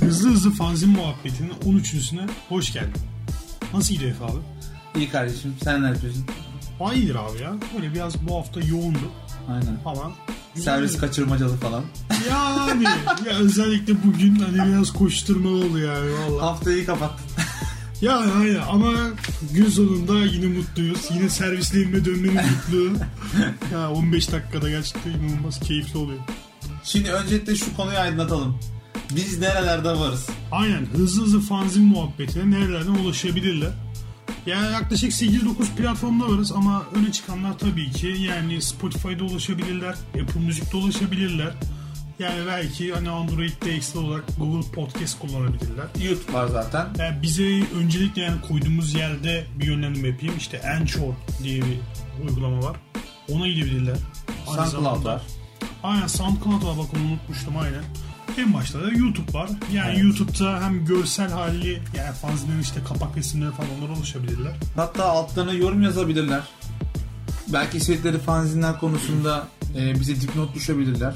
Hızlı hızlı fanzin muhabbetinin 13.süne hoş geldin. Nasıl gidiyor Efe abi? İyi kardeşim sen ne yapıyorsun? Aa iyidir abi ya. Böyle biraz bu hafta yoğundu Aynen. falan. Servis kaçırmacalı falan. Yani ya özellikle bugün hani biraz koşturmalı oldu yani valla. Haftayı kapattın. Ya aynen ama gün sonunda yine mutluyuz. Yine servisliğime dönmenin mutluluğu. ya 15 dakikada gerçekten inanılmaz keyifli oluyor. Şimdi öncelikle şu konuyu aydınlatalım. Biz nerelerde varız? Aynen hızlı hızlı fanzin muhabbetine nerelerden ulaşabilirler. Yani yaklaşık 8-9 platformda varız ama öne çıkanlar tabii ki yani Spotify'da ulaşabilirler, Apple Müzik'te ulaşabilirler. Yani belki hani Android'de ekstra olarak Google Podcast kullanabilirler. YouTube var zaten. Yani bize öncelikle yani koyduğumuz yerde bir yönlendirme yapayım. İşte Anchor diye bir uygulama var. Ona gidebilirler. SoundCloud var. Aynen SoundCloud var bak onu unutmuştum aynen. En başta da YouTube var. Yani Evet. YouTube'da hem görsel hali yani fanzinin işte kapak resimleri falan onlara ulaşabilirler. Hatta altlarına yorum yazabilirler. Belki istedikleri fanzinler konusunda e, bize dipnot düşebilirler.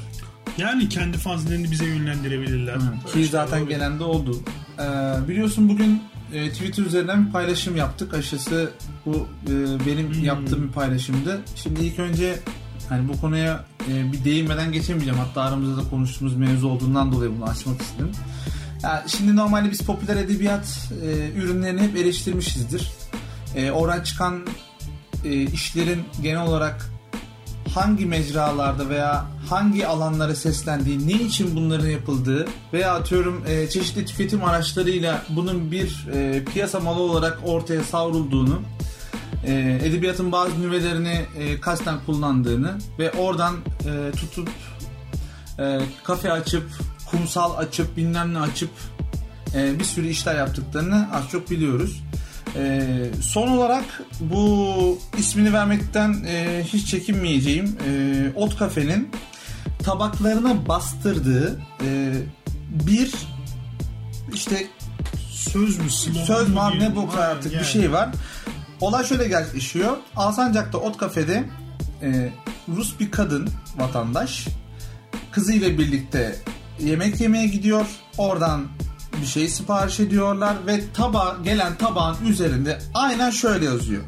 Yani kendi fanzinlerini bize yönlendirebilirler. Böyle Ki zaten olabilir. gelen de oldu. Ee, biliyorsun bugün e, Twitter üzerinden bir paylaşım yaptık. Aşısı bu e, benim Hmm. yaptığım bir paylaşımdı. Şimdi ilk önce hani bu konuya e, bir değinmeden geçemeyeceğim. Hatta aramızda da konuştuğumuz mevzu olduğundan dolayı bunu açmak istedim. Ya şimdi normalde biz popüler edebiyat e, ürünlerini hep eleştirmişizdir. E, oradan çıkan e, işlerin genel olarak hangi mecralarda veya hangi alanlara seslendiği, ne için bunların yapıldığı veya atıyorum e, çeşitli tüketim araçlarıyla bunun bir e, piyasa malı olarak ortaya savrulduğunu, e, edebiyatın bazı nüvelerini e, kasten kullandığını ve oradan e, tutup e, kafe açıp, kumsal açıp, bilmem ne açıp e, bir sürü işler yaptıklarını az çok biliyoruz. E, son olarak bu ismini vermekten e, hiç çekinmeyeceğim e, Ot Kafe'nin tabaklarına bastırdığı e, bir işte söz mü slogan söz diyelim? ne bok Aynen, artık bir yani. şey var. Olay şöyle gerçekleşiyor. Alsancak'ta Ot Kafe'de e, Rus bir kadın vatandaş kızıyla birlikte yemek yemeye gidiyor. Oradan bir şey sipariş ediyorlar ve taba gelen tabağın üzerinde aynen şöyle yazıyor.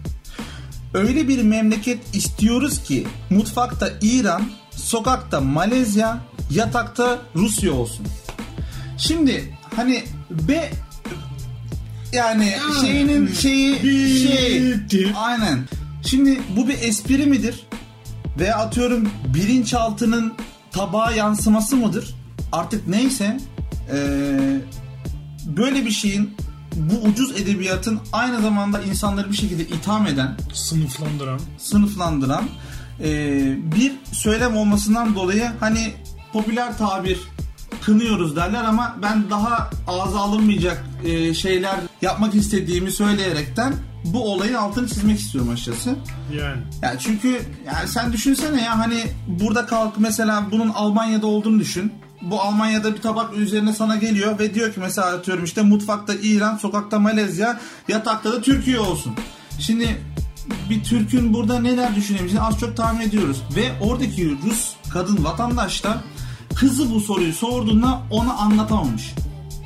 Öyle bir memleket istiyoruz ki mutfakta İran, sokakta Malezya, yatakta Rusya olsun. Şimdi hani be yani şeyinin şeyi şey aynen. Şimdi bu bir espri midir? Veya atıyorum bilinçaltının tabağa yansıması mıdır? Artık neyse eee, böyle bir şeyin bu ucuz edebiyatın aynı zamanda insanları bir şekilde itham eden, Sınıflandıran. sınıflandıran eee, bir söylem olmasından dolayı hani popüler tabir kınıyoruz derler ama ben daha ağza alınmayacak eee, şeyler yapmak istediğimi söyleyerekten bu olayın altını çizmek istiyorum açıkçası. Yani. Yani çünkü yani sen düşünsene ya hani burada kalk mesela bunun Almanya'da olduğunu düşün. Bu Almanya'da bir tabak üzerine sana geliyor ve diyor ki mesela atıyorum işte mutfakta İran, sokakta Malezya, yatakta da Türkiye olsun. Şimdi bir Türk'ün burada neler düşünebileceğini az çok tahmin ediyoruz. Ve oradaki Rus kadın vatandaş da kızı bu soruyu sorduğunda ona anlatamamış.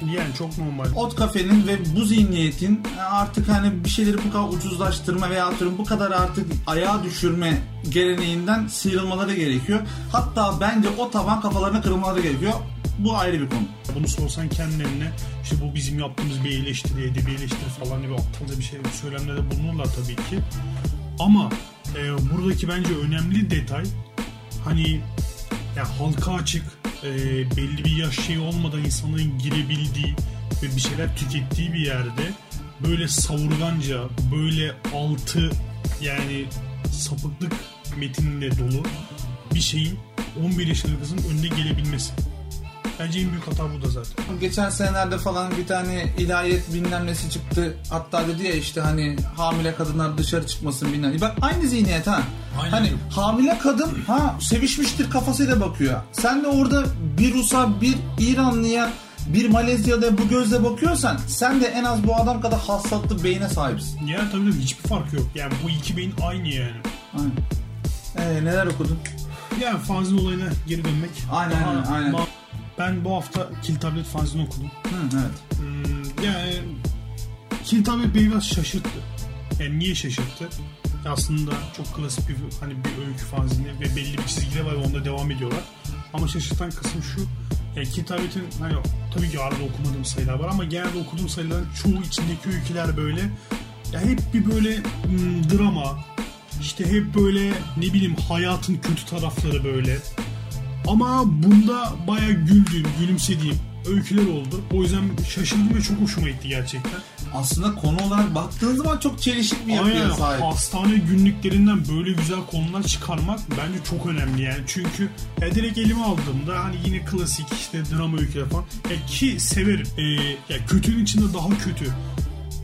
Yani çok normal. Ot kafenin ve bu zihniyetin artık hani bir şeyleri bu kadar ucuzlaştırma veya atıyorum bu kadar artık ayağa düşürme geleneğinden sıyrılmaları gerekiyor. Hatta bence o taban kafalarına kırılmaları gerekiyor. Bu ayrı bir konu. Bunu sorsan kendilerine işte bu bizim yaptığımız bir eleştiri, edebi eleştiri falan gibi aptalca bir şey söylemlerde bulunurlar tabii ki. Ama e, buradaki bence önemli detay hani ya halka açık e, belli bir yaş şeyi olmadan insanların girebildiği ve bir şeyler tükettiği bir yerde böyle savurganca böyle altı yani sapıklık metinle dolu bir şeyin 11 yaşında kızın önüne gelebilmesi. Bence en büyük hata bu da zaten. Geçen senelerde falan bir tane ilahiyet bilmem nesi çıktı. Hatta dedi ya işte hani hamile kadınlar dışarı çıkmasın bilmem. Bak aynı zihniyet ha. Aynen. Hani hamile kadın ha sevişmiştir kafasıyla bakıyor. Sen de orada bir Rus'a bir İranlıya bir Malezya'da bu gözle bakıyorsan sen de en az bu adam kadar hassaslı beyne sahipsin. Ya tabii tabii hiçbir fark yok. Yani bu iki beyin aynı yani. Aynen. neler okudun? Yani fanzin olayına geri dönmek. Aynen, Daha aynen, aynen. ma- Ben bu hafta Kill Tablet fanzini okudum. Hı, evet. Hmm, yani Kill Tablet beni biraz şaşırttı. Yani niye şaşırttı? Aslında çok klasik bir hani bir öykü fanzini ve belli bir çizgileri var ve onda devam ediyorlar. Ama şaşırtan kısım şu. Yani Kill Tablet'in hani tabii ki arada okumadığım sayılar var ama genelde okuduğum sayıların çoğu içindeki öyküler böyle ya hep bir böyle hmm, drama işte hep böyle ne bileyim hayatın kötü tarafları böyle ama bunda baya güldüğüm, gülümsediğim öyküler oldu. O yüzden şaşırdım ve çok hoşuma gitti gerçekten. Aslında konu olarak baktığın zaman çok çelişik bir yapıya Aynen sahip. hastane günlüklerinden böyle güzel konular çıkarmak bence çok önemli yani. Çünkü ya direkt elime aldığımda hani yine klasik işte drama öyküleri falan. Ya ki severim. Ee, ya kötünün içinde daha kötü.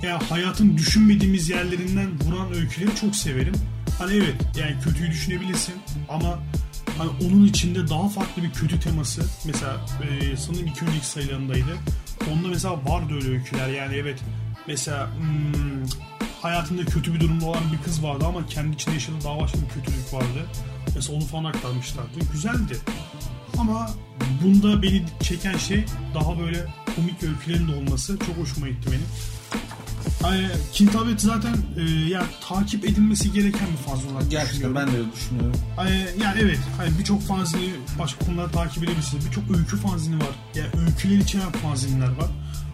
Ya hayatın düşünmediğimiz yerlerinden vuran öyküleri çok severim. Hani evet yani kötüyü düşünebilirsin ama hani onun içinde daha farklı bir kötü teması mesela e, sanırım iki önceki sayılarındaydı. Onda mesela vardı öyle öyküler yani evet mesela hmm, hayatında kötü bir durumda olan bir kız vardı ama kendi içinde yaşadığı daha başka bir kötülük vardı. Mesela onu falan aktarmışlardı. Güzeldi. Ama bunda beni çeken şey daha böyle komik öykülerin de olması çok hoşuma gitti benim. Kintabet zaten e, yani takip edilmesi gereken bir fazla olarak Gerçekten ben de öyle düşünüyorum. Hani yani evet hani birçok fanzini başka konuları takip edebilirsiniz. Birçok öykü fanzini var. Yani öyküler içeren fanzinler var.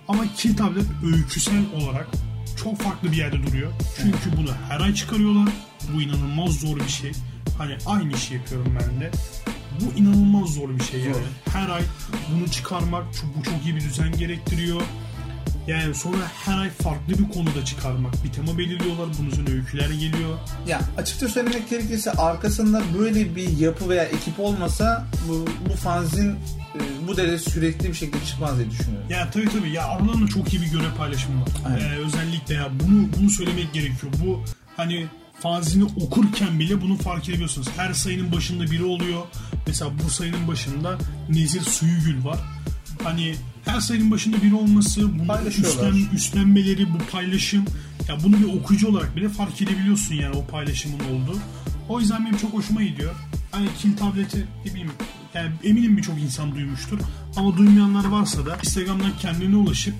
Ama Kill Tablet öyküsel olarak çok farklı bir yerde duruyor. Çünkü bunu her ay çıkarıyorlar. Bu inanılmaz zor bir şey. Hani aynı işi yapıyorum ben de. Bu inanılmaz zor bir şey yani. Zor. Her ay bunu çıkarmak bu çok iyi bir düzen gerektiriyor. Yani sonra her ay farklı bir konuda çıkarmak. Bir tema belirliyorlar. Bunun üzerine öyküler geliyor. Ya açıkça söylemek gerekirse arkasında böyle bir yapı veya ekip olmasa bu, bu fanzin e, bu derece sürekli bir şekilde çıkmaz diye düşünüyorum. Ya tabii tabii ya aralarında çok iyi bir görev paylaşımı var. Aynen. Ee, özellikle ya bunu bunu söylemek gerekiyor. Bu hani fanzini okurken bile bunu fark ediyorsunuz. Her sayının başında biri oluyor. Mesela bu sayının başında Nezir Suyugül var. Hani her sayının başında biri olması, bunları Paylaşıyorlar. üstlen, üstlenmeleri, bu paylaşım. Ya bunu bir okuyucu olarak bile fark edebiliyorsun yani o paylaşımın olduğu. O yüzden benim çok hoşuma gidiyor. Hani kill tableti ne bileyim yani eminim birçok insan duymuştur. Ama duymayanlar varsa da Instagram'dan kendine ulaşıp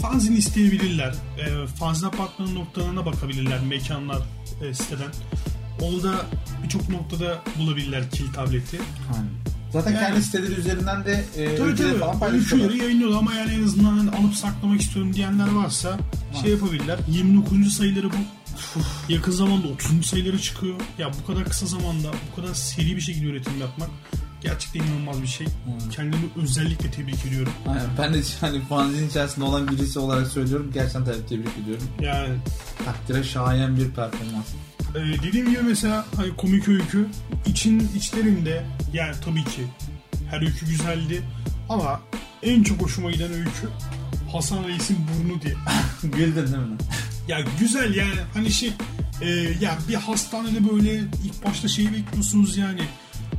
fanzin isteyebilirler. E, fanzin apartmanın noktalarına bakabilirler mekanlar e, siteden. Onu da birçok noktada bulabilirler kill tableti. Zaten Yani- kendi siteleri üzerinden de e, Tabii ülkeleri falan tabii. paylaşıyorlar. Yayınlıyorlar ama yani en azından hani alıp saklamak istiyorum diyenler varsa şey yapabilirler. 29. sayıları bu. Yakın zamanda 30. sayıları çıkıyor. Ya bu kadar kısa zamanda bu kadar seri bir şekilde üretim yapmak gerçekten inanılmaz bir şey. Kendimi özellikle tebrik ediyorum. Aynen. Ben de hani fanzin içerisinde olan birisi olarak söylüyorum. Gerçekten tabii tebrik ediyorum. Yani Takdire şayan bir performans. Ee, dediğim gibi mesela hani komik öykü için içlerinde yani tabii ki her öykü güzeldi ama en çok hoşuma giden öykü Hasan Reis'in burnu diye. Güldün değil mi? Ya güzel yani hani şey e, ya bir hastanede böyle ilk başta şeyi bekliyorsunuz yani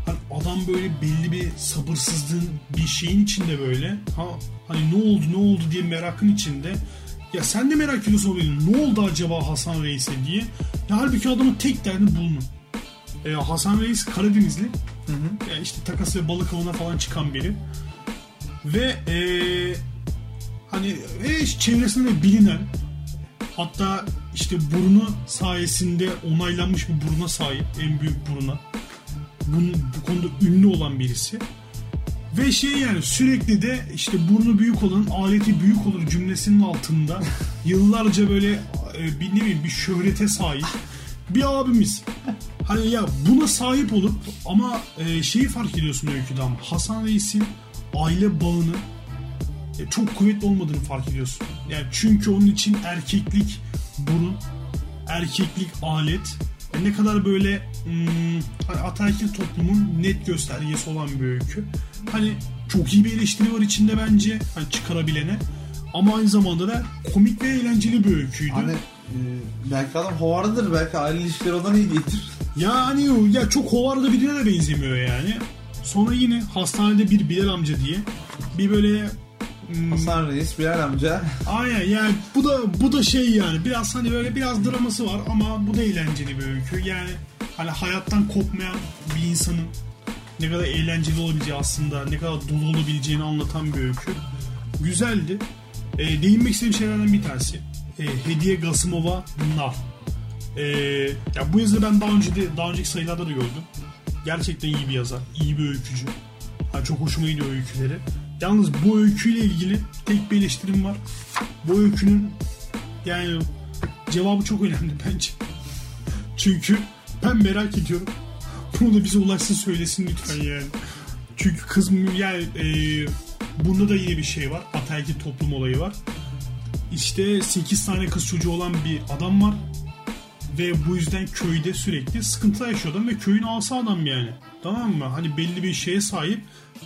hani adam böyle belli bir sabırsızlığın bir şeyin içinde böyle ha hani ne oldu ne oldu diye merakın içinde ya sen de merak ediyorsun o benim, ne oldu acaba Hasan Reis'e diye ya halbuki adamın tek derdi burnu e, Hasan Reis Karadenizli ya işte takas ve balık avına falan çıkan biri ve e, hani e, çevresinde de bilinen Hatta işte burnu sayesinde onaylanmış bir buruna sahip. En büyük buruna. Bunun, bu konuda ünlü olan birisi. Ve şey yani sürekli de işte burnu büyük olan aleti büyük olur cümlesinin altında yıllarca böyle e, bir ne bileyim bir şöhrete sahip bir abimiz. Hani ya buna sahip olup ama e, şeyi fark ediyorsun öyküde ama Hasan Reis'in aile bağını e, çok kuvvetli olmadığını fark ediyorsun. Yani çünkü onun için erkeklik burun, erkeklik alet ne kadar böyle hmm, hani ataerkil toplumun net göstergesi olan bir öykü. Hani çok iyi bir eleştiri var içinde bence hani çıkarabilene. Ama aynı zamanda da komik ve eğlenceli bir öyküydü. Hani e, belki adam hovardadır. Belki aile ilişkileri ondan iyi değildir. Ya hani ya çok hovarda birine de benzemiyor yani. Sonra yine hastanede bir Bilal amca diye bir böyle Hasan Reis, Bilal amca. Aynen yani bu da bu da şey yani biraz hani böyle biraz draması var ama bu da eğlenceli bir öykü. Yani hani hayattan kopmayan bir insanın ne kadar eğlenceli olabileceği aslında ne kadar dolu olabileceğini anlatan bir öykü. Güzeldi. E, değinmek istediğim şeylerden bir tanesi. E, Hediye Gasımova Nar. E, ya bu yazıları ben daha önce de daha önceki sayılarda da gördüm. Gerçekten iyi bir yazar, iyi bir öykücü. Ha, çok hoşuma gidiyor öyküleri. Yalnız bu öyküyle ilgili tek bir eleştirim var. Bu öykünün yani cevabı çok önemli bence. Çünkü ben merak ediyorum. Bunu da bize ulaşsın söylesin lütfen yani. Çünkü kız yani e, bunda da yine bir şey var. Ataerkil toplum olayı var. İşte 8 tane kız çocuğu olan bir adam var. Ve bu yüzden köyde sürekli sıkıntı yaşıyor adam ve köyün asa adam yani. Tamam mı? Hani belli bir şeye sahip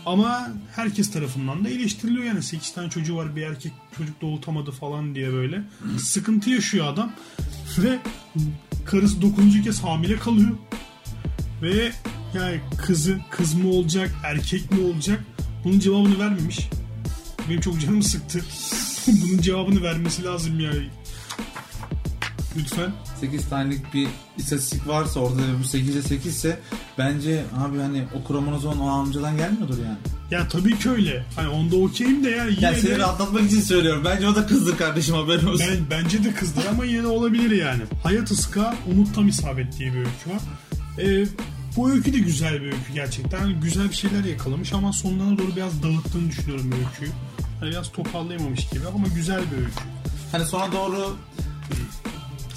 ama herkes tarafından da eleştiriliyor yani 8 tane çocuğu var bir erkek çocuk doğultamadı falan diye böyle. Sıkıntı yaşıyor adam ve karısı 9. kez hamile kalıyor. Ve yani kızı kız mı olacak erkek mi olacak bunun cevabını vermemiş. Benim çok canım sıktı. bunun cevabını vermesi lazım yani. Lütfen. 8 tanelik bir istatistik varsa orada bu 8'e 8 ise bence abi hani o kromozom o amcadan gelmiyordur yani. Ya tabii ki öyle. Hani onda okeyim de yani yine Ya seni de... rahatlatmak için söylüyorum. Bence o da kızdır kardeşim haberin olsun. Ben, bence de kızdır ama yine de olabilir yani. Hayat Iska Umut Tam İsabet diye bir öykü var. Ee, bu öykü de güzel bir öykü gerçekten. Hani güzel bir şeyler yakalamış ama sonlarına doğru biraz dağıttığını düşünüyorum öyküyü. Hani biraz toparlayamamış gibi ama güzel bir öykü. Hani sonra doğru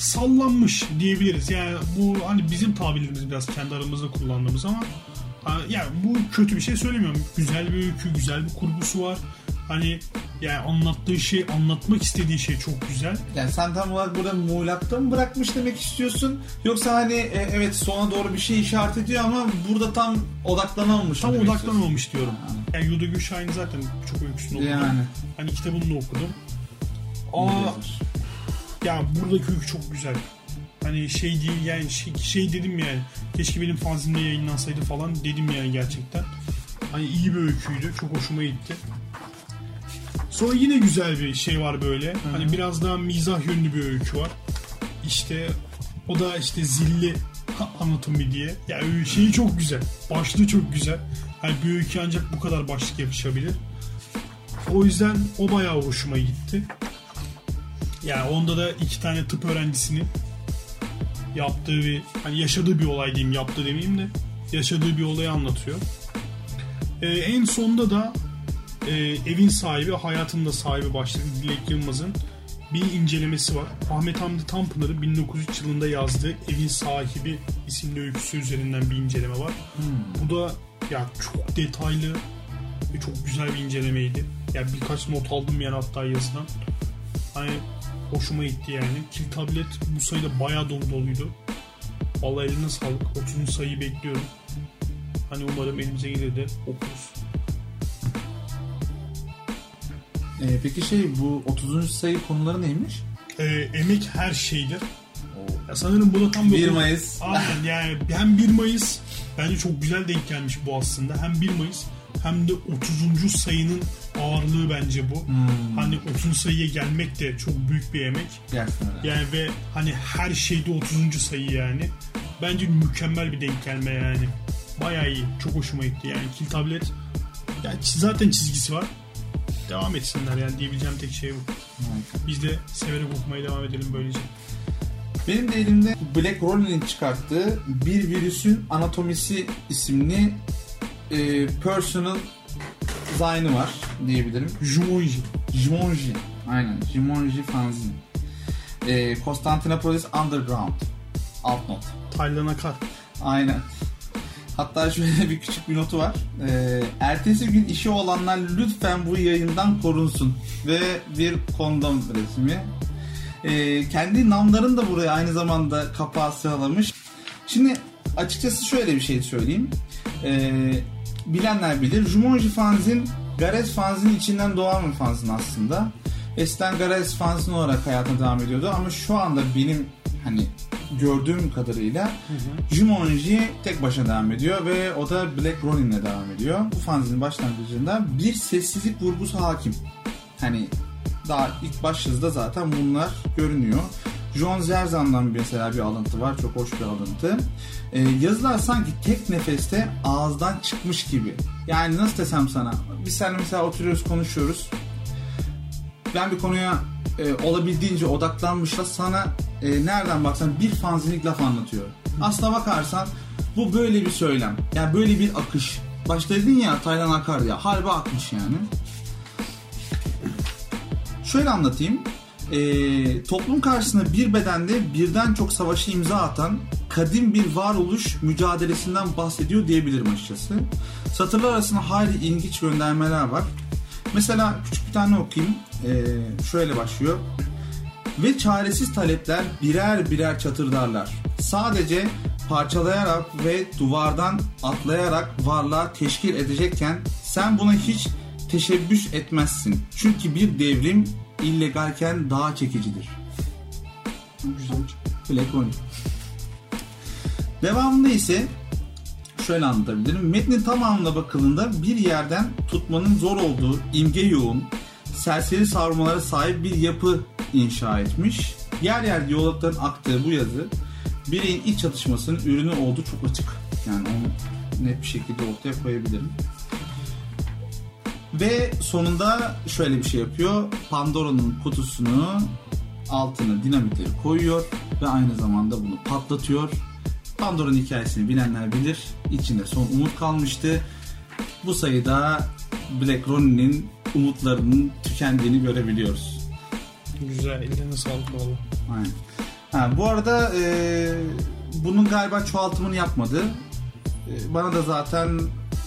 sallanmış diyebiliriz. Yani bu hani bizim tabirlerimiz biraz kendi aramızda kullandığımız ama yani bu kötü bir şey söylemiyorum. Güzel bir öykü, güzel bir kurgusu var. Hani yani anlattığı şey, anlatmak istediği şey çok güzel. Yani sen tam olarak burada muğlakta mı bırakmış demek istiyorsun? Yoksa hani e, evet sona doğru bir şey işaret ediyor ama burada tam odaklanamamış Tam odaklanamamış diyorum. Yani Yuda Gülşahin'i zaten çok öyküsünü okudum. Yani. Hani kitabını da okudum. Ama ya buradaki öykü çok güzel. Hani şey değil yani şey, şey dedim yani keşke benim fanzimde yayınlansaydı falan dedim yani gerçekten. Hani iyi bir öyküydü. Çok hoşuma gitti. Sonra yine güzel bir şey var böyle. Hı-hı. Hani biraz daha mizah yönlü bir öykü var. İşte o da işte zilli anatomi diye. Yani şeyi çok güzel. Başlığı çok güzel. Hani bir öykü ancak bu kadar başlık yakışabilir. O yüzden o bayağı hoşuma gitti. Yani onda da iki tane tıp öğrencisinin yaptığı bir hani yaşadığı bir olay diyeyim yaptığı demeyeyim de yaşadığı bir olayı anlatıyor. Ee, en sonda da e, evin sahibi hayatında sahibi başlıklı Dilek Yılmaz'ın bir incelemesi var. Ahmet Hamdi Tanpınar'ın 1903 yılında yazdığı Evin Sahibi isimli öyküsü üzerinden bir inceleme var. Hmm. Bu da ya çok detaylı ve çok güzel bir incelemeydi. Ya yani birkaç not aldım yani hatta yazıdan. Hani hoşuma gitti yani. Kill tablet bu sayıda bayağı dolu doluydu. Vallahi eline sağlık. 30. sayıyı bekliyorum. Hani umarım elimize gelir de okuruz. Ee, peki şey bu 30. sayı konuları neymiş? Ee, emek her şeydir. Ya sanırım bu da tam 1 Mayıs. Aynen yani hem 1 Mayıs bence çok güzel denk gelmiş bu aslında. Hem 1 Mayıs hem de 30. sayının ağırlığı bence bu. Hmm. Hani 30 sayıya gelmek de çok büyük bir emek. Gerçekten. Yani ve hani her şeyde 30. sayı yani. Bence mükemmel bir denk gelme yani. Bayağı iyi. Çok hoşuma gitti yani. Kill Tablet yani zaten çizgisi var. Devam etsinler yani diyebileceğim tek şey bu. Hmm. Biz de severek okumaya devam edelim böylece. Benim de elimde Black Rolling'in çıkarttığı Bir Virüsün Anatomisi isimli e, personal dizaynı var diyebilirim. Jumonji. Jumonji. Aynen. Jumonji fanzine. E, Konstantinopolis Underground. Alt not. Taylan Akar. Aynen. Hatta şöyle bir küçük bir notu var. Ee, ertesi gün işi olanlar lütfen bu yayından korunsun. Ve bir kondom resmi. Ee, kendi namlarını da buraya aynı zamanda kapağı sıralamış. Şimdi açıkçası şöyle bir şey söyleyeyim. Ee, bilenler bilir. Jumonji fanzin Garez fanzin içinden doğan bir fanzin aslında. Eskiden Garez fanzin olarak hayatına devam ediyordu ama şu anda benim hani gördüğüm kadarıyla hı hı. Jumonji tek başına devam ediyor ve o da Black Ronin'le devam ediyor. Bu fanzinin başlangıcında bir sessizlik vurgusu hakim. Hani daha ilk başlığında zaten bunlar görünüyor. John Zerzan'dan mesela bir alıntı var. Çok hoş bir alıntı. Ee, yazılar sanki tek nefeste ağızdan çıkmış gibi. Yani nasıl desem sana. Biz seninle mesela oturuyoruz konuşuyoruz. Ben bir konuya e, olabildiğince odaklanmışla sana e, nereden baksan bir fanzinlik laf anlatıyor. Aslına bakarsan bu böyle bir söylem. Yani böyle bir akış. Başta ya Taylan akar ya. Harbi akmış yani. Şöyle anlatayım. Ee, toplum karşısında bir bedende birden çok savaşı imza atan kadim bir varoluş mücadelesinden bahsediyor diyebilirim açıkçası. Satırlar arasında hayli ilginç göndermeler var. Mesela küçük bir tane okuyayım. Ee, şöyle başlıyor. Ve çaresiz talepler birer birer çatırdarlar. Sadece parçalayarak ve duvardan atlayarak varlığa teşkil edecekken sen buna hiç teşebbüs etmezsin. Çünkü bir devrim illegalken daha çekicidir. Güzel. Platonik. Devamında ise şöyle anlatabilirim. Metnin tamamına bakıldığında bir yerden tutmanın zor olduğu imge yoğun, serseri savrumalara sahip bir yapı inşa etmiş. Yer yer diyalogların aktığı bu yazı bireyin iç çatışmasının ürünü olduğu çok açık. Yani onu net bir şekilde ortaya koyabilirim. Ve sonunda şöyle bir şey yapıyor. Pandora'nın kutusunu altına dinamitleri koyuyor ve aynı zamanda bunu patlatıyor. Pandora'nın hikayesini bilenler bilir. İçinde son umut kalmıştı. Bu sayıda Black Ronin'in umutlarının tükendiğini görebiliyoruz. Güzel. Ellerine sağlık valla. Aynen. Ha, bu arada e, bunun galiba çoğaltımını yapmadı. E, bana da zaten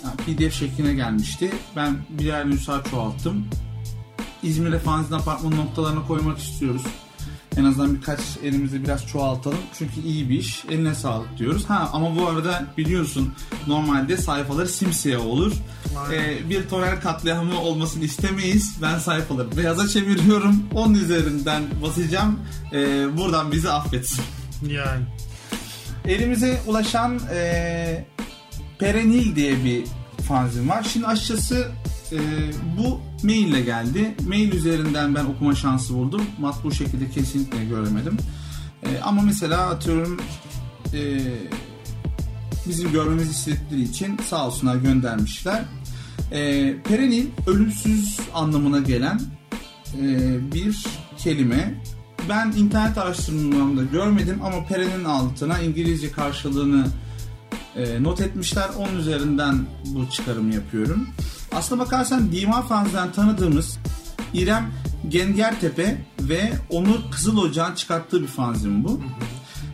yani PDF şekline gelmişti. Ben birer nüsha çoğalttım. İzmir'e fanzin apartman noktalarına koymak istiyoruz. En azından birkaç elimizde biraz çoğaltalım. Çünkü iyi bir iş. Eline sağlık diyoruz. Ha ama bu arada biliyorsun normalde sayfaları simsiyah olur. Ee, bir tonel katliamı olmasını istemeyiz. Ben sayfaları beyaza çeviriyorum. Onun üzerinden basacağım. Ee, buradan bizi affetsin. Yani. Elimize ulaşan e, Perenil diye bir fanzin var. Şimdi açıkçası e, bu mail ile geldi. Mail üzerinden ben okuma şansı buldum. Matbu şekilde kesinlikle göremedim. E, ama mesela atıyorum e, bizim görmemizi istedikleri için sağ olsunlar göndermişler. E, perenil ölümsüz anlamına gelen e, bir kelime. Ben internet araştırmamda görmedim ama perenil altına İngilizce karşılığını e, not etmişler. Onun üzerinden bu çıkarımı yapıyorum. Aslına bakarsan Dima Fanz'den tanıdığımız İrem Gengertepe ve Onur Kızılocak'ın çıkarttığı bir fanzin bu.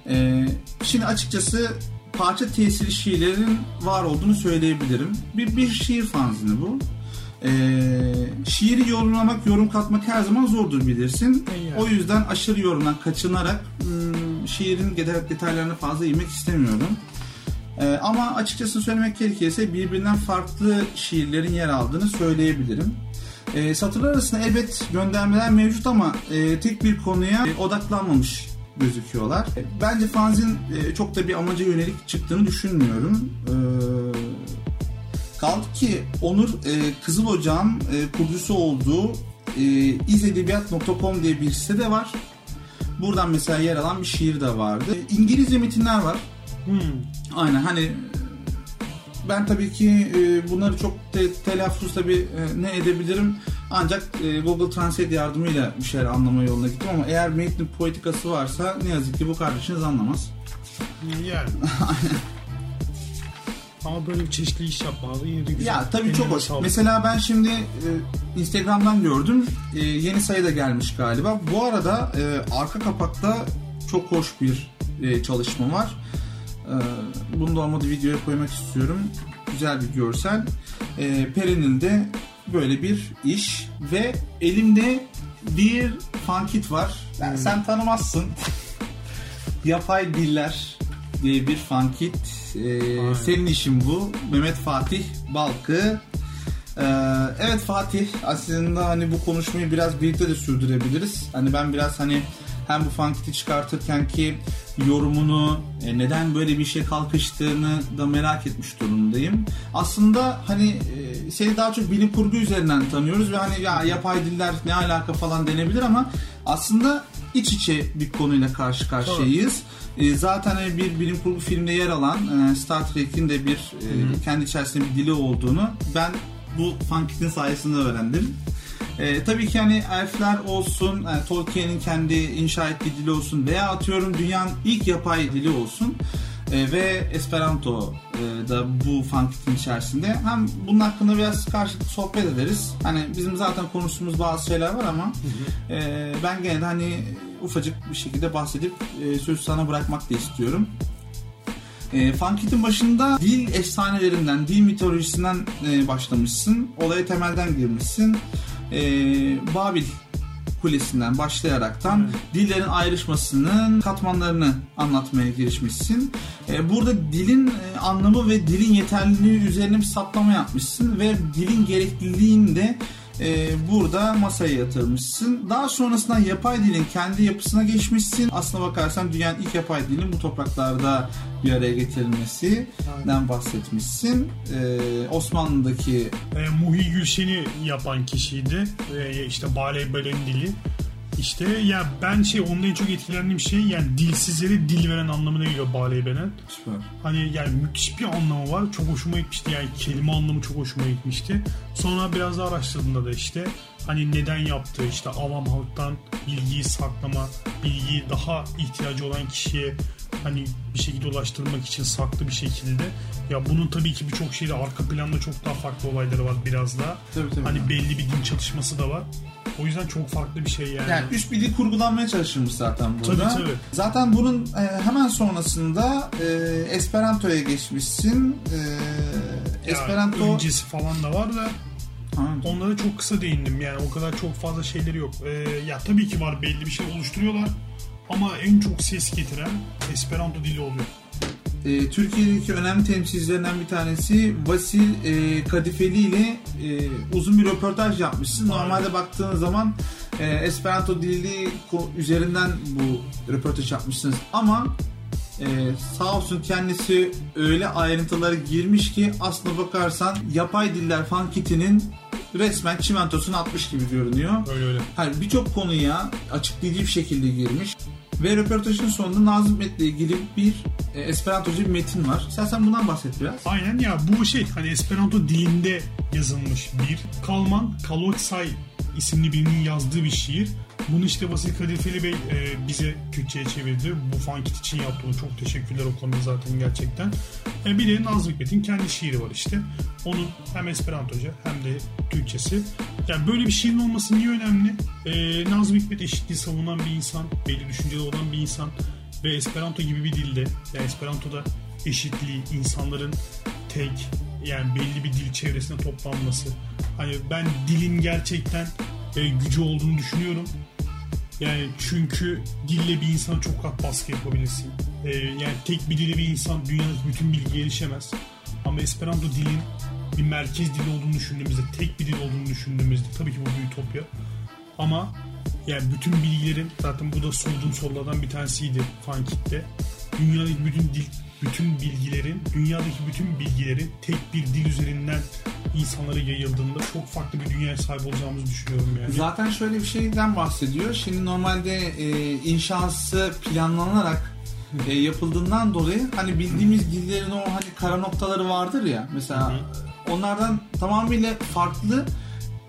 E, şimdi açıkçası parça tesiri şiirlerin var olduğunu söyleyebilirim. Bir, bir şiir fanzini bu. E, şiiri yorumlamak, yorum katmak her zaman zordur bilirsin. Yani. O yüzden aşırı yorumdan kaçınarak hmm, şiirin detaylarına fazla inmek istemiyorum. Ee, ama açıkçası söylemek gerekirse birbirinden farklı şiirlerin yer aldığını söyleyebilirim. Ee, satırlar arasında elbet göndermeler mevcut ama e, tek bir konuya e, odaklanmamış gözüküyorlar. E, Bence fanzin e, çok da bir amaca yönelik çıktığını düşünmüyorum. Ee, kaldı ki Onur e, Kızıl Ocağın e, kurucusu olduğu e, izedebiyat.com diye bir site de var. Buradan mesela yer alan bir şiir de vardı. E, İngilizce metinler var. Hmm. Aynen hani ben tabii ki e, bunları çok te- telaffuz tabii e, ne edebilirim ancak e, Google Translate yardımıyla bir şeyler anlama yoluna gittim ama eğer metnin poetikası varsa ne yazık ki bu kardeşiniz anlamaz. Yani. Ama böyle bir çeşitli iş yapmalı de güzel. Ya tabii Eline çok hoş. sağlık. Mesela ben şimdi e, Instagram'dan gördüm. E, yeni sayı da gelmiş galiba. Bu arada e, arka kapakta çok hoş bir e, çalışma var. E, bunu da olmadı videoya koymak istiyorum. Güzel bir görsel. E, Perin'in böyle bir iş ve elimde bir fankit var. Yani sen tanımazsın. Yapay Diller diye bir fankit. E, senin işin bu. Mehmet Fatih Balkı. Ee, evet Fatih aslında hani bu konuşmayı biraz birlikte de sürdürebiliriz. Hani ben biraz hani hem bu fankiti çıkartırken ki yorumunu e, neden böyle bir şey kalkıştığını da merak etmiş durumdayım. Aslında hani e, seni daha çok bilim kurgu üzerinden tanıyoruz ve hani ya yapay diller ne alaka falan denebilir ama aslında iç içe bir konuyla karşı karşıyayız. E, zaten hani bir bilim kurgu filmde yer alan e, Star Trek'in de bir e, kendi içerisinde bir dili olduğunu ben bu Funkit'in sayesinde öğrendim. E, tabii ki hani elfler olsun, e, Tolkien'in kendi inşa ettiği dili olsun veya atıyorum dünyanın ilk yapay dili olsun e, ve Esperanto e, da bu Funkit'in içerisinde. Hem bunun hakkında biraz karşılıklı sohbet ederiz. Hani bizim zaten konuştuğumuz bazı şeyler var ama e, ben gene de hani ufacık bir şekilde bahsedip e, sözü sana bırakmak da istiyorum. E, Funkit'in başında dil efsanelerinden, dil mitolojisinden e, başlamışsın. Olaya temelden girmişsin. E, Babil Kulesi'nden başlayaraktan Evet. dillerin ayrışmasının katmanlarını anlatmaya girişmişsin. E, burada dilin e, anlamı ve dilin yeterliliği üzerine bir saptama yapmışsın ve dilin gerekliliğini de e, burada masaya yatırmışsın. Daha sonrasında yapay dilin kendi yapısına geçmişsin. Aslına bakarsan dünyanın ilk yapay dilin bu topraklarda bir araya getirilmesinden bahsetmişsin. E, Osmanlı'daki e, Muhi Gülşen'i yapan kişiydi. E, işte Bale Belen dili. İşte ya ben şey ondan en çok etkilendiğim şey yani dilsizlere dil veren anlamına geliyor Bale Belen. süper. Hani yani müthiş bir anlamı var. Çok hoşuma gitmişti. Yani kelime anlamı çok hoşuma gitmişti. Sonra biraz daha araştırdığımda da işte hani neden yaptığı işte avam halktan bilgiyi saklama, bilgiyi daha ihtiyacı olan kişiye hani bir şekilde ulaştırmak için saklı bir şekilde. Ya bunun tabii ki birçok şeyde arka planda çok daha farklı olayları var biraz daha. Tabii, tabii. Hani belli bir din çatışması da var. O yüzden çok farklı bir şey yani. Yani üst bir dil kurgulanmaya çalışılmış zaten burada. Tabii, tabii. Zaten bunun e, hemen sonrasında e, Esperanto'ya geçmişsin. E, Ya Esperanto... öncesi falan da var da Onlara çok kısa değindim yani o kadar çok fazla şeyleri yok. Ee, ya tabii ki var belli bir şey oluşturuyorlar ama en çok ses getiren Esperanto dili oluyor. e, Türkiye'deki önemli temsilcilerinden bir tanesi Vasil e, Kadifeli ile e, uzun bir röportaj yapmışsın. Aynen. Normalde baktığın zaman e, Esperanto dili üzerinden bu röportaj yapmışsınız ama e, sağ olsun kendisi öyle ayrıntılara girmiş ki aslına bakarsan yapay diller Funkit'inin resmen çimentosunu atmış gibi görünüyor. Öyle öyle. Hani birçok konuya açıklayıcı bir şekilde girmiş. Ve röportajın sonunda Nazım Hikmet'le ilgili bir e, Esperantoca bir metin var. İstersen bundan bahset biraz. Aynen ya bu şey hani Esperanto dilinde yazılmış bir Kalman Kalotsay isimli birinin yazdığı bir şiir. Bunu işte Vasil Kadifeli Bey e, bize Türkçe'ye çevirdi. Bu Funkit için yaptı. Çok teşekkürler o konuda zaten gerçekten. E, bir de Nazım Hikmet'in kendi şiiri var işte. Onun hem Esperantoca hem de Türkçesi. Yani böyle bir şiirin olması niye önemli? E, Nazım Hikmet eşitliği savunan bir insan, belli düşünceli olan bir insan ve Esperanto gibi bir dilde, yani Esperanto'da eşitliği, insanların tek yani belli bir dil çevresinde toplanması. Hani ben dilin gerçekten e, gücü olduğunu düşünüyorum. Yani çünkü dille bir insana çok rahat baskı yapabilirsin. E, yani tek bir dili bir insan dünyadaki bütün bilgiye erişemez. Ama Esperanto dilin bir merkez dili olduğunu düşündüğümüzde, tek bir dil olduğunu düşündüğümüzde tabii ki bu bir ütopya. Ama yani bütün bilgilerin zaten bu da sorduğum sorulardan bir tanesiydi Funkit'te. Dünyadaki bütün dil, bütün bilgilerin, dünyadaki bütün bilgilerin tek bir dil üzerinden insanlara yayıldığında çok farklı bir dünyaya sahip olacağımızı düşünüyorum yani. Zaten şöyle bir şeyden bahsediyor. Şimdi normalde e, inşası planlanarak e, yapıldığından dolayı hani bildiğimiz dillerin o hani kara noktaları vardır ya mesela onlardan tamamıyla farklı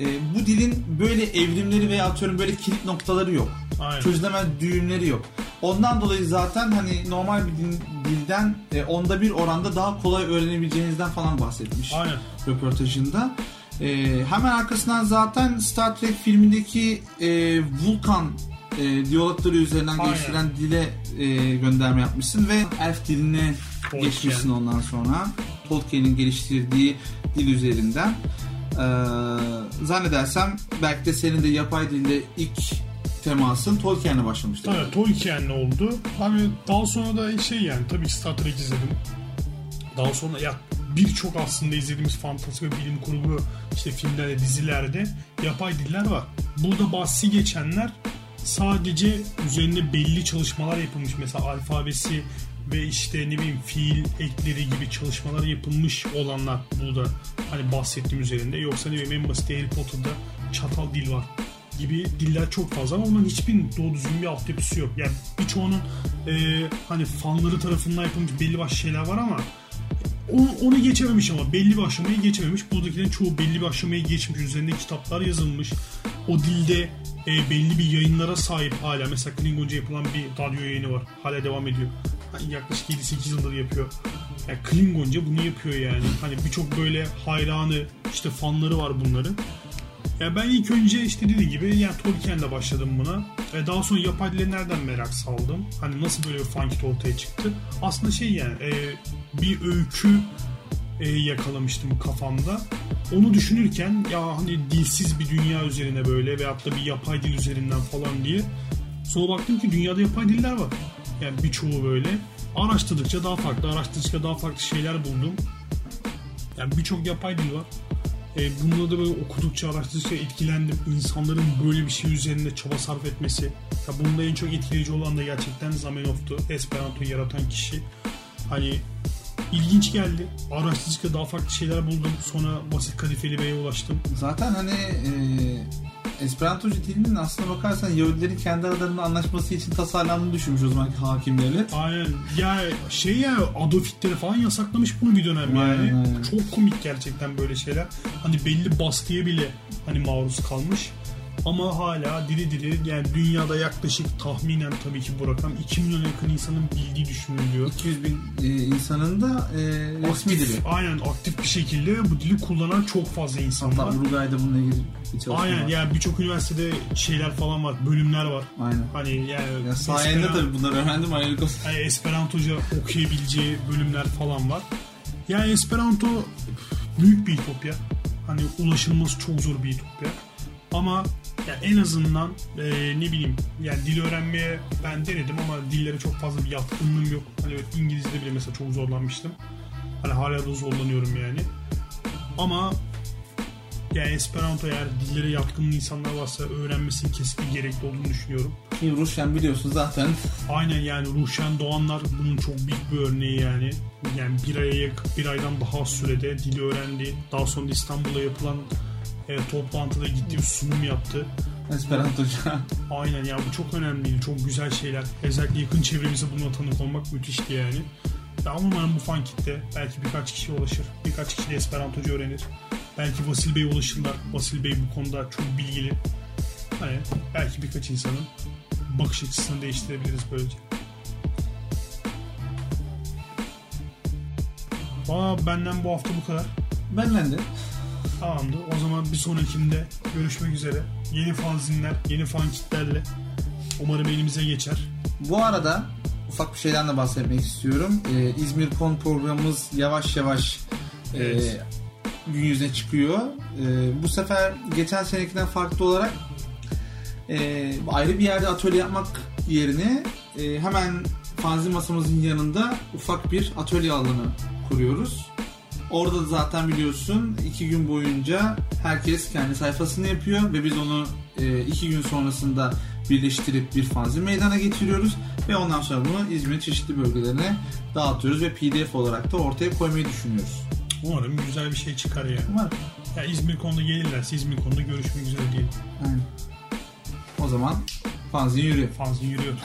e, bu dilin böyle evrimleri veya atıyorum böyle kilit noktaları yok. Aynen. Çözülemez düğümleri yok. Ondan dolayı zaten hani normal bir dil- dilden e, onda bir oranda daha kolay öğrenebileceğinizden falan bahsetmiş Aynen. röportajında. Ee, hemen arkasından zaten Star Trek filmindeki e, Vulkan e, diyalogları üzerinden Aynen. geliştirilen dile e, gönderme yapmışsın ve elf diline Tolkien. geçmişsin ondan sonra. Tolkien'in geliştirdiği dil üzerinden. Ee, zannedersem belki de senin de yapay dilde ilk temasın Tolkien'le başlamıştı. Tabii Tolkien'le oldu. Hani daha sonra da şey yani tabii Star Trek izledim. Daha sonra ya birçok aslında izlediğimiz fantastik ve bilim kurgu işte filmlerde, dizilerde yapay diller var. Burada bahsi geçenler sadece üzerinde belli çalışmalar yapılmış. Mesela alfabesi ve işte ne bileyim fiil ekleri gibi çalışmalar yapılmış olanlar burada hani bahsettiğim üzerinde. Yoksa ne bileyim en basit Harry Potter'da çatal dil var gibi diller çok fazla ama onların hiçbirinin doğru düzgün bir altyapısı yok. Yani birçoğunun e, hani fanları tarafından yapılmış belli başlı şeyler var ama onu, onu geçememiş ama belli bir aşamayı geçememiş. Buradakilerin çoğu belli bir aşamayı geçmiş. Üzerinde kitaplar yazılmış. O dilde e, belli bir yayınlara sahip hala. Mesela Klingonca yapılan bir radyo yayını var. Hala devam ediyor. Hani yaklaşık 7-8 yıldır yapıyor. Yani Klingonca bunu yapıyor yani. Hani birçok böyle hayranı, işte fanları var bunların. Ya ben ilk önce işte dediğim gibi yani Tolkien'le başladım buna. E daha sonra yapay dile nereden merak saldım? Hani nasıl böyle bir funkit ortaya çıktı? Aslında şey yani e, bir öykü e, yakalamıştım kafamda. Onu düşünürken ya hani dilsiz bir dünya üzerine böyle veyahut da bir yapay dil üzerinden falan diye. Sonra baktım ki dünyada yapay diller var. Yani birçoğu böyle. Araştırdıkça daha farklı, araştırdıkça daha farklı şeyler buldum. Yani birçok yapay dil var. E, bunları da böyle okudukça, araştırdıkça etkilendim. İnsanların böyle bir şey üzerinde çaba sarf etmesi. Ya bunda en çok etkileyici olan da gerçekten Zamenhof'tu. Esperanto'yu yaratan kişi. Hani ilginç geldi. Araştırdıkça daha farklı şeyler buldum. Sonra basit kadifeli Bey'e ulaştım. Zaten hani e, Esperantocu dilinin aslına bakarsan Yahudilerin kendi aralarında anlaşması için tasarlandığını düşünmüş o zamanki hakim devlet. Aynen. Ya şey ya Adolf Hitler falan yasaklamış bunu bir dönem yani. Aynen, aynen. Çok komik gerçekten böyle şeyler. Hani belli baskıya bile hani maruz kalmış. Ama hala diri diri yani dünyada yaklaşık tahminen tabii ki bu rakam 2 milyon yakın insanın bildiği düşünülüyor. 200 bin e, insanın da e, resmi dili. Aynen aktif bir şekilde bu dili kullanan çok fazla insan Hatta var. Uruguay'da bununla ilgili bir çalışma Aynen var. yani birçok üniversitede şeyler falan var, bölümler var. Aynen. Hani yani Ya sayende Esperan- tabii bunları öğrendim olsun. yani Esperantoca okuyabileceği bölümler falan var. Yani Esperanto büyük bir ütopya. Hani ulaşılması çok zor bir ütopya. Ama ya en azından e, ne bileyim yani dil öğrenmeye ben denedim ama dillere çok fazla bir yatkınlığım yok. Hani evet, İngilizce bile mesela çok zorlanmıştım. Hani hala da zorlanıyorum yani. Ama yani Esperanto eğer dillere yatkın insanlar varsa öğrenmesinin kesinlikle gerekli olduğunu düşünüyorum. Ki Rusyan biliyorsun zaten Aynen yani Ruşen Doğanlar bunun çok büyük bir örneği yani. Yani bir aya yakın, bir aydan daha sürede dili öğrendi. Daha sonra İstanbul'da yapılan e, toplantıda gitti bir sunum yaptı. Esperantoca. Aynen ya bu çok önemliydi. Çok güzel şeyler. Özellikle yakın çevremize buna tanık olmak müthişti yani. Ya umarım bu fan kitle belki birkaç kişi ulaşır. Birkaç kişi de Esperantoca öğrenir. Belki Vasil Bey'e ulaşırlar. Vasil Bey bu konuda çok bilgili. Hani belki birkaç insanın bakış açısını değiştirebiliriz böylece. Valla benden bu hafta bu kadar. Benden de. Tamamdır. O zaman bir sonrakinde görüşmek üzere. Yeni fanzinler, yeni fan kitlerle umarım elimize geçer. Bu arada ufak bir şeyden de bahsetmek istiyorum. Ee, İzmir Kon programımız yavaş yavaş Evet. e, gün yüzüne çıkıyor. E, bu sefer geçen senekinden farklı olarak e, ayrı bir yerde atölye yapmak yerine e, hemen fanzin masamızın yanında ufak bir atölye alanı kuruyoruz. Orada da zaten biliyorsun iki gün boyunca herkes kendi sayfasını yapıyor ve biz onu e, iki gün sonrasında birleştirip bir fanzin meydana getiriyoruz ve ondan sonra bunu İzmir'in çeşitli bölgelerine dağıtıyoruz ve PDF olarak da ortaya koymayı düşünüyoruz. Umarım güzel bir şey çıkar yani. Umarım. Ya İzmir konuda gelirlerse İzmir konuda görüşmek üzere diyelim. Aynen. O zaman fanzin yürüyor. Fanzin yürüyor.